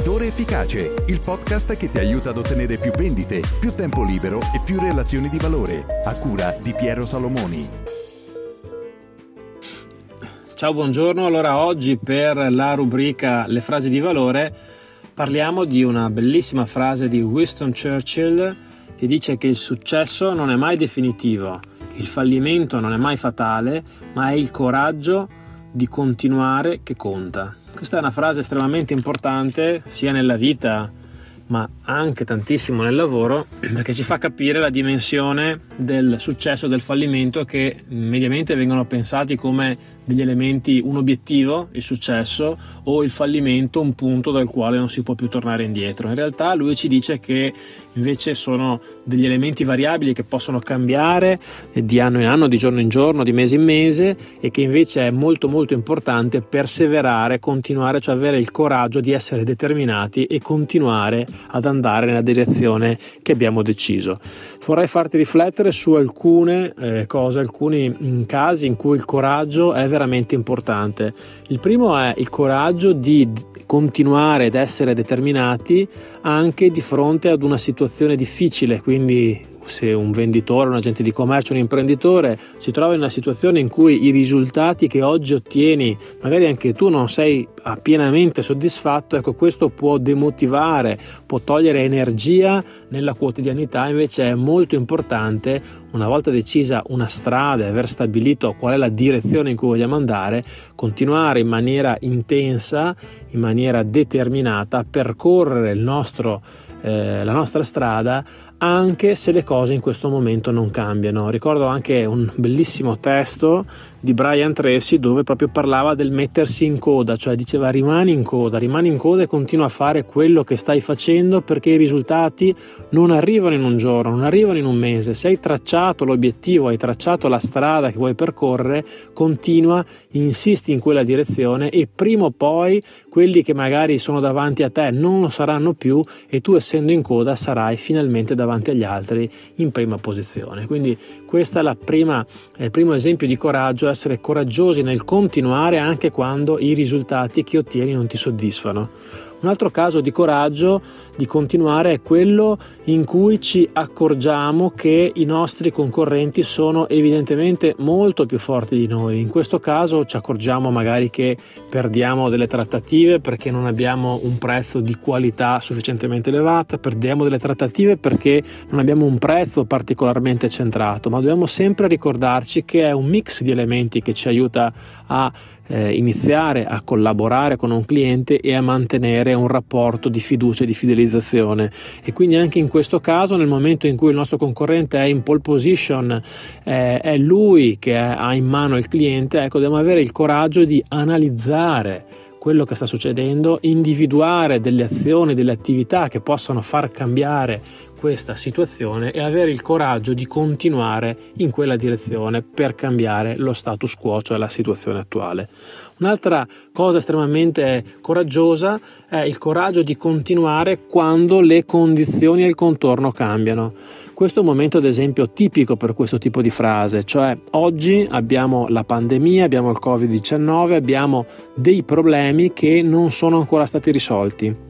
Venditore Efficace, il podcast che ti aiuta ad ottenere più vendite, più tempo libero e più relazioni di valore, a cura di Piero Salomoni. Ciao, buongiorno. Allora oggi per la rubrica Le frasi di valore parliamo di una bellissima frase di Winston Churchill che dice che il successo non è mai definitivo, il fallimento non è mai fatale, ma è il coraggio di continuare che conta. Questa è una frase estremamente importante sia nella vita ma anche tantissimo nel lavoro perché ci fa capire la dimensione del successo e del fallimento che mediamente vengono pensati come degli elementi un obiettivo, il successo, o il fallimento, un punto dal quale non si può più tornare indietro. In realtà lui ci dice che invece sono degli elementi variabili che possono cambiare di anno in anno, di giorno in giorno, di mese in mese e che invece è molto molto importante perseverare, continuare, cioè avere il coraggio di essere determinati e continuare ad andare nella direzione che abbiamo deciso. Vorrei farti riflettere su alcune eh, cose, alcuni mm, casi in cui il coraggio è veramente importante. Il primo è il coraggio di continuare ad essere determinati anche di fronte ad una situazione difficile, quindi se un venditore, un agente di commercio, un imprenditore si trova in una situazione in cui i risultati che oggi ottieni, magari anche tu non sei pienamente soddisfatto, ecco questo può demotivare, può togliere energia nella quotidianità, invece è molto importante una volta decisa una strada aver stabilito qual è la direzione in cui vogliamo andare, continuare in maniera intensa, in maniera determinata a percorrere il nostro eh, la nostra strada anche se le cose in questo momento non cambiano. Ricordo anche un bellissimo testo di Brian Tracy dove proprio parlava del mettersi in coda, cioè diceva rimani in coda, rimani in coda e continua a fare quello che stai facendo perché i risultati non arrivano in un giorno, non arrivano in un mese. Se hai tracciato l'obiettivo, hai tracciato la strada che vuoi percorrere, continua, insisti in quella direzione e prima o poi quelli che magari sono davanti a te non lo saranno più e tu essendo in coda sarai finalmente davanti agli altri in prima posizione. Quindi questo è, prima, è il primo esempio di coraggio essere coraggiosi nel continuare anche quando i risultati che ottieni non ti soddisfano. Un altro caso di coraggio di continuare è quello in cui ci accorgiamo che i nostri concorrenti sono evidentemente molto più forti di noi. In questo caso ci accorgiamo magari che perdiamo delle trattative perché non abbiamo un prezzo di qualità sufficientemente elevata, perdiamo delle trattative perché non abbiamo un prezzo particolarmente centrato, ma dobbiamo sempre ricordarci che è un mix di elementi che ci aiuta a eh, iniziare a collaborare con un cliente e a mantenere un rapporto di fiducia e di fidelizzazione. E quindi anche in questo caso nel momento in cui il nostro concorrente è in pole position eh, è lui che ha in mano il cliente ecco dobbiamo avere il coraggio di analizzare quello che sta succedendo, individuare delle azioni, delle attività che possano far cambiare questa situazione e avere il coraggio di continuare in quella direzione per cambiare lo status quo, cioè la situazione attuale. Un'altra cosa estremamente coraggiosa è il coraggio di continuare quando le condizioni e il contorno cambiano. Questo è un momento ad esempio tipico per questo tipo di frase, cioè oggi abbiamo la pandemia, abbiamo il Covid-19, abbiamo dei problemi che non sono ancora stati risolti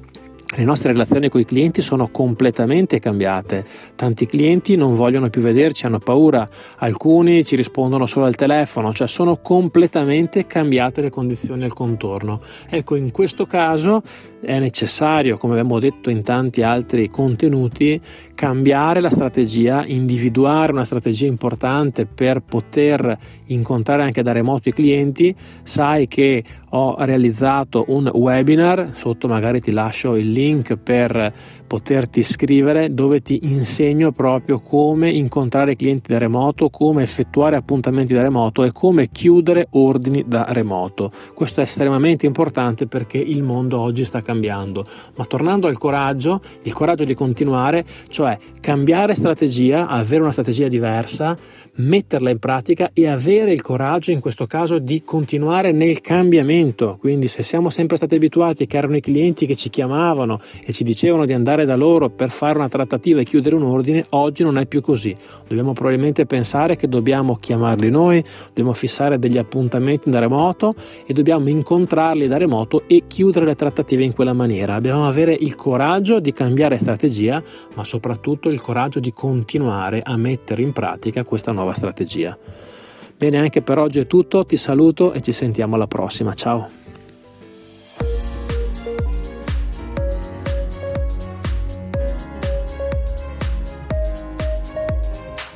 le nostre relazioni con i clienti sono completamente cambiate. Tanti clienti non vogliono più vederci, hanno paura, alcuni ci rispondono solo al telefono, cioè sono completamente cambiate le condizioni al contorno. Ecco, in questo caso è necessario, come abbiamo detto in tanti altri contenuti, cambiare la strategia, individuare una strategia importante per poter incontrare anche da remoto i clienti. Sai che ho realizzato un webinar, sotto magari ti lascio il link per poterti iscrivere dove ti insegno proprio come incontrare clienti da remoto, come effettuare appuntamenti da remoto e come chiudere ordini da remoto. Questo è estremamente importante perché il mondo oggi sta cambiando. Ma tornando al coraggio, il coraggio di continuare, cioè cambiare strategia, avere una strategia diversa, metterla in pratica e avere il coraggio in questo caso di continuare nel cambiamento. Quindi se siamo sempre stati abituati che erano i clienti che ci chiamavano e ci dicevano di andare da loro per fare una trattativa e chiudere un ordine, oggi non è più così. Dobbiamo probabilmente pensare che dobbiamo chiamarli noi, dobbiamo fissare degli appuntamenti da remoto e dobbiamo incontrarli da remoto e chiudere le trattative in quella maniera. Dobbiamo avere il coraggio di cambiare strategia, ma soprattutto il coraggio di continuare a mettere in pratica questa nuova strategia. Bene, anche per oggi è tutto, ti saluto e ci sentiamo alla prossima. Ciao!